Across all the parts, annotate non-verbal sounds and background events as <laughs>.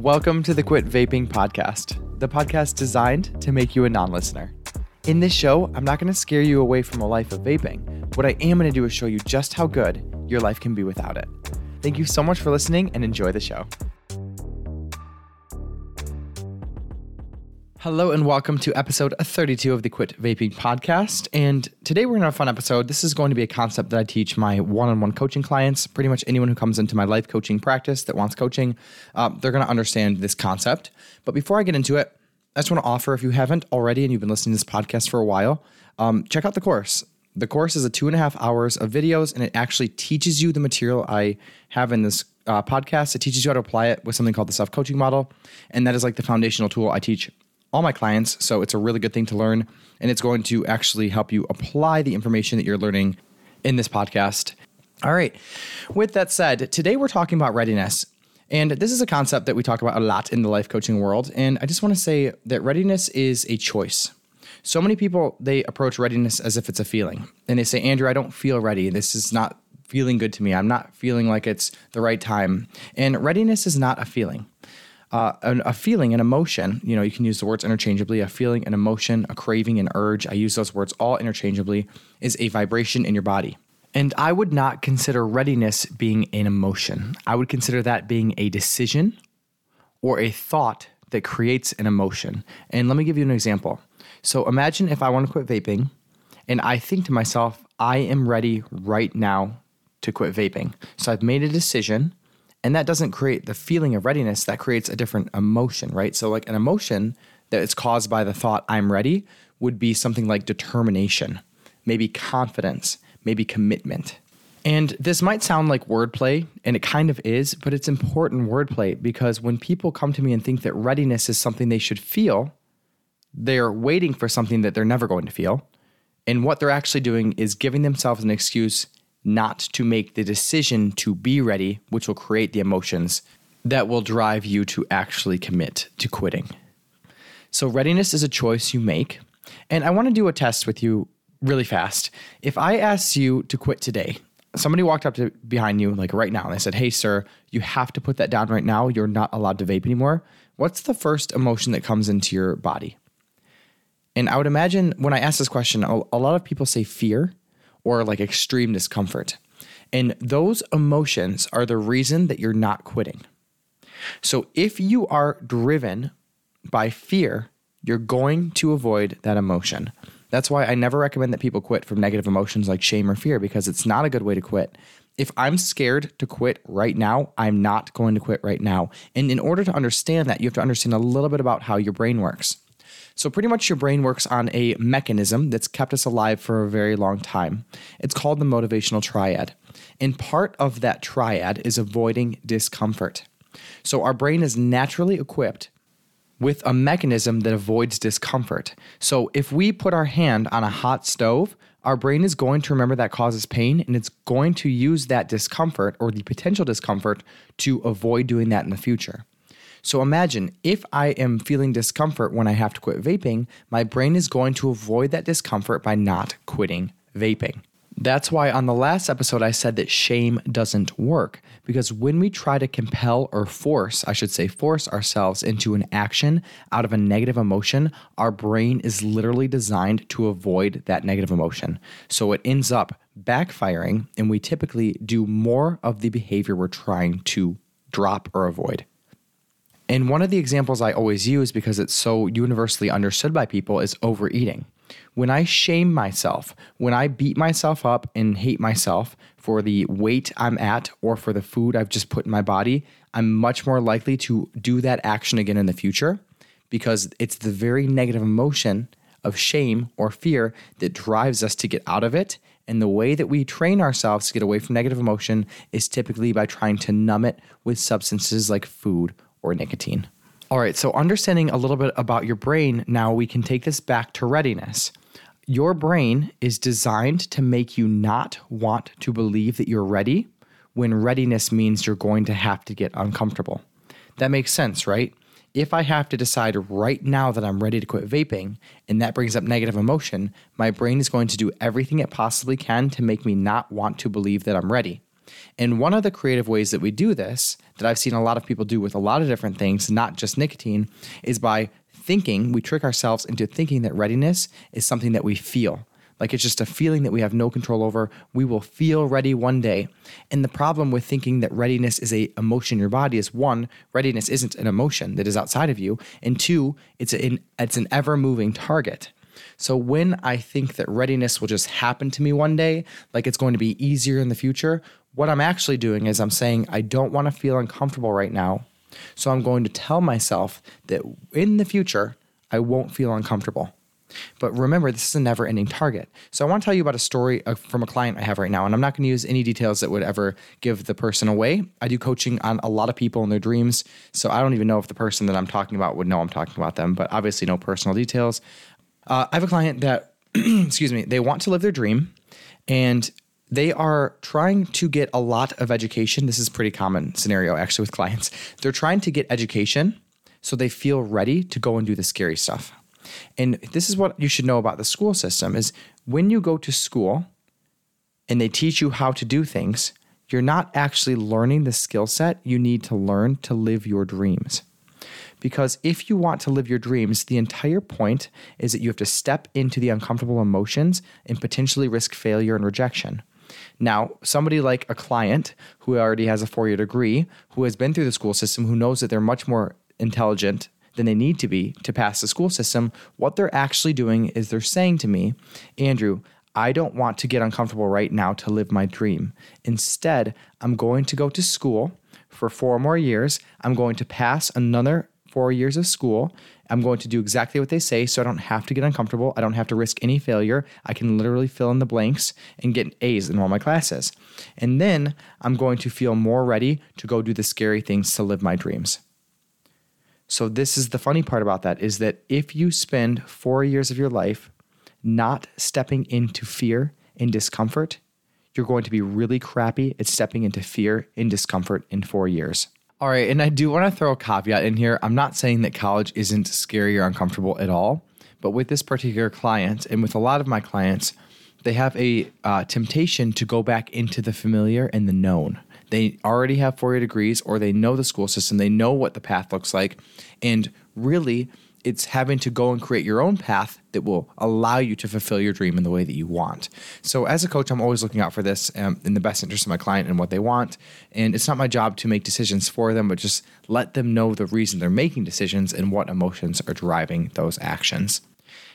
Welcome to the Quit Vaping Podcast, the podcast designed to make you a non listener. In this show, I'm not going to scare you away from a life of vaping. What I am going to do is show you just how good your life can be without it. Thank you so much for listening and enjoy the show. Hello and welcome to episode 32 of the Quit Vaping podcast. And today we're going to have a fun episode. This is going to be a concept that I teach my one on one coaching clients. Pretty much anyone who comes into my life coaching practice that wants coaching, uh, they're going to understand this concept. But before I get into it, I just want to offer if you haven't already and you've been listening to this podcast for a while, um, check out the course. The course is a two and a half hours of videos and it actually teaches you the material I have in this uh, podcast. It teaches you how to apply it with something called the self coaching model. And that is like the foundational tool I teach all my clients. So it's a really good thing to learn. And it's going to actually help you apply the information that you're learning in this podcast. All right. With that said, today we're talking about readiness. And this is a concept that we talk about a lot in the life coaching world. And I just want to say that readiness is a choice. So many people, they approach readiness as if it's a feeling. And they say, Andrew, I don't feel ready. This is not feeling good to me. I'm not feeling like it's the right time. And readiness is not a feeling uh, an, a feeling, an emotion. You know, you can use the words interchangeably. A feeling, an emotion, a craving, an urge. I use those words all interchangeably. Is a vibration in your body. And I would not consider readiness being an emotion. I would consider that being a decision or a thought that creates an emotion. And let me give you an example. So imagine if I want to quit vaping and I think to myself, I am ready right now to quit vaping. So I've made a decision and that doesn't create the feeling of readiness, that creates a different emotion, right? So, like an emotion that is caused by the thought, I'm ready, would be something like determination, maybe confidence, maybe commitment. And this might sound like wordplay, and it kind of is, but it's important wordplay because when people come to me and think that readiness is something they should feel, they're waiting for something that they're never going to feel. And what they're actually doing is giving themselves an excuse not to make the decision to be ready, which will create the emotions that will drive you to actually commit to quitting. So, readiness is a choice you make. And I want to do a test with you really fast. If I asked you to quit today, somebody walked up to behind you, like right now, and they said, Hey, sir, you have to put that down right now. You're not allowed to vape anymore. What's the first emotion that comes into your body? And I would imagine when I ask this question, a lot of people say fear or like extreme discomfort. And those emotions are the reason that you're not quitting. So if you are driven by fear, you're going to avoid that emotion. That's why I never recommend that people quit from negative emotions like shame or fear because it's not a good way to quit. If I'm scared to quit right now, I'm not going to quit right now. And in order to understand that, you have to understand a little bit about how your brain works. So, pretty much your brain works on a mechanism that's kept us alive for a very long time. It's called the motivational triad. And part of that triad is avoiding discomfort. So, our brain is naturally equipped with a mechanism that avoids discomfort. So, if we put our hand on a hot stove, our brain is going to remember that causes pain and it's going to use that discomfort or the potential discomfort to avoid doing that in the future. So imagine if I am feeling discomfort when I have to quit vaping, my brain is going to avoid that discomfort by not quitting vaping. That's why on the last episode I said that shame doesn't work because when we try to compel or force, I should say, force ourselves into an action out of a negative emotion, our brain is literally designed to avoid that negative emotion. So it ends up backfiring, and we typically do more of the behavior we're trying to drop or avoid. And one of the examples I always use because it's so universally understood by people is overeating. When I shame myself, when I beat myself up and hate myself for the weight I'm at or for the food I've just put in my body, I'm much more likely to do that action again in the future because it's the very negative emotion of shame or fear that drives us to get out of it. And the way that we train ourselves to get away from negative emotion is typically by trying to numb it with substances like food or nicotine. All right, so understanding a little bit about your brain, now we can take this back to readiness. Your brain is designed to make you not want to believe that you're ready when readiness means you're going to have to get uncomfortable. That makes sense, right? If I have to decide right now that I'm ready to quit vaping and that brings up negative emotion, my brain is going to do everything it possibly can to make me not want to believe that I'm ready. And one of the creative ways that we do this, that I've seen a lot of people do with a lot of different things, not just nicotine, is by thinking, we trick ourselves into thinking that readiness is something that we feel. Like it's just a feeling that we have no control over. We will feel ready one day. And the problem with thinking that readiness is a emotion in your body is one, readiness isn't an emotion that is outside of you, and two, it's an it's an ever moving target. So when I think that readiness will just happen to me one day, like it's going to be easier in the future, what I'm actually doing is I'm saying I don't want to feel uncomfortable right now. So I'm going to tell myself that in the future I won't feel uncomfortable. But remember, this is a never ending target. So I want to tell you about a story from a client I have right now. And I'm not going to use any details that would ever give the person away. I do coaching on a lot of people and their dreams. So I don't even know if the person that I'm talking about would know I'm talking about them, but obviously, no personal details. Uh, I have a client that, <clears throat> excuse me, they want to live their dream and they are trying to get a lot of education. This is pretty common scenario actually with clients. They're trying to get education so they feel ready to go and do the scary stuff. And this is what you should know about the school system is when you go to school and they teach you how to do things, you're not actually learning the skill set you need to learn to live your dreams. Because if you want to live your dreams, the entire point is that you have to step into the uncomfortable emotions and potentially risk failure and rejection. Now, somebody like a client who already has a four year degree, who has been through the school system, who knows that they're much more intelligent than they need to be to pass the school system, what they're actually doing is they're saying to me, Andrew, I don't want to get uncomfortable right now to live my dream. Instead, I'm going to go to school for four more years. I'm going to pass another four years of school. I'm going to do exactly what they say so I don't have to get uncomfortable. I don't have to risk any failure. I can literally fill in the blanks and get A's in all my classes. And then I'm going to feel more ready to go do the scary things to live my dreams. So this is the funny part about that is that if you spend 4 years of your life not stepping into fear and discomfort, you're going to be really crappy at stepping into fear and discomfort in 4 years. All right, and I do want to throw a caveat in here. I'm not saying that college isn't scary or uncomfortable at all, but with this particular client and with a lot of my clients, they have a uh, temptation to go back into the familiar and the known. They already have four degrees or they know the school system, they know what the path looks like. And really, it's having to go and create your own path that will allow you to fulfill your dream in the way that you want. So, as a coach, I'm always looking out for this um, in the best interest of my client and what they want. And it's not my job to make decisions for them, but just let them know the reason they're making decisions and what emotions are driving those actions.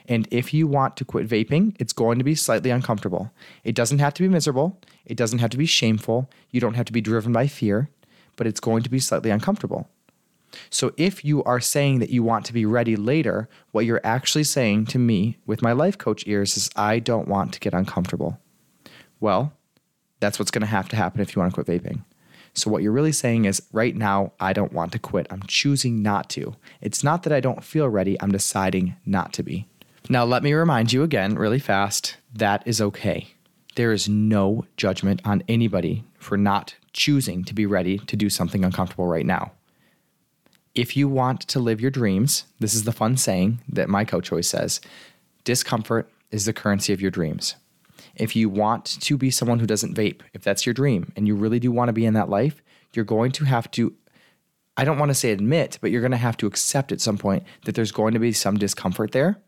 And if you want to quit vaping, it's going to be slightly uncomfortable. It doesn't have to be miserable, it doesn't have to be shameful, you don't have to be driven by fear, but it's going to be slightly uncomfortable. So if you are saying that you want to be ready later, what you're actually saying to me with my life coach ears is, I don't want to get uncomfortable. Well, that's what's going to have to happen if you want to quit vaping. So, what you're really saying is, right now, I don't want to quit. I'm choosing not to. It's not that I don't feel ready, I'm deciding not to be. Now, let me remind you again, really fast, that is okay. There is no judgment on anybody for not choosing to be ready to do something uncomfortable right now. If you want to live your dreams, this is the fun saying that my coach always says discomfort is the currency of your dreams. If you want to be someone who doesn't vape, if that's your dream and you really do want to be in that life, you're going to have to I don't want to say admit, but you're going to have to accept at some point that there's going to be some discomfort there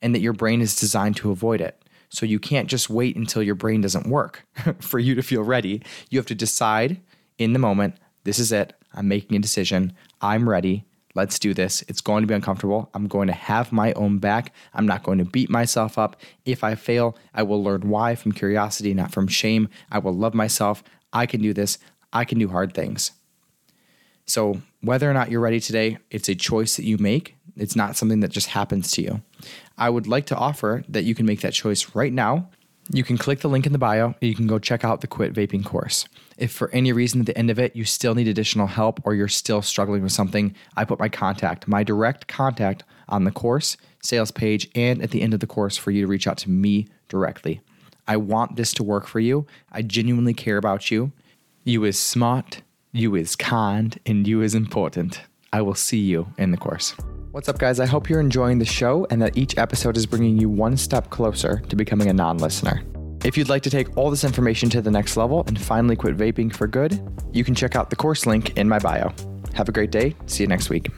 and that your brain is designed to avoid it. So you can't just wait until your brain doesn't work <laughs> for you to feel ready. You have to decide in the moment this is it. I'm making a decision. I'm ready. Let's do this. It's going to be uncomfortable. I'm going to have my own back. I'm not going to beat myself up. If I fail, I will learn why from curiosity, not from shame. I will love myself. I can do this. I can do hard things. So, whether or not you're ready today, it's a choice that you make. It's not something that just happens to you. I would like to offer that you can make that choice right now. You can click the link in the bio. You can go check out the Quit Vaping course. If for any reason at the end of it you still need additional help or you're still struggling with something, I put my contact, my direct contact on the course sales page and at the end of the course for you to reach out to me directly. I want this to work for you. I genuinely care about you. You is smart, you is kind, and you is important. I will see you in the course. What's up, guys? I hope you're enjoying the show and that each episode is bringing you one step closer to becoming a non listener. If you'd like to take all this information to the next level and finally quit vaping for good, you can check out the course link in my bio. Have a great day. See you next week.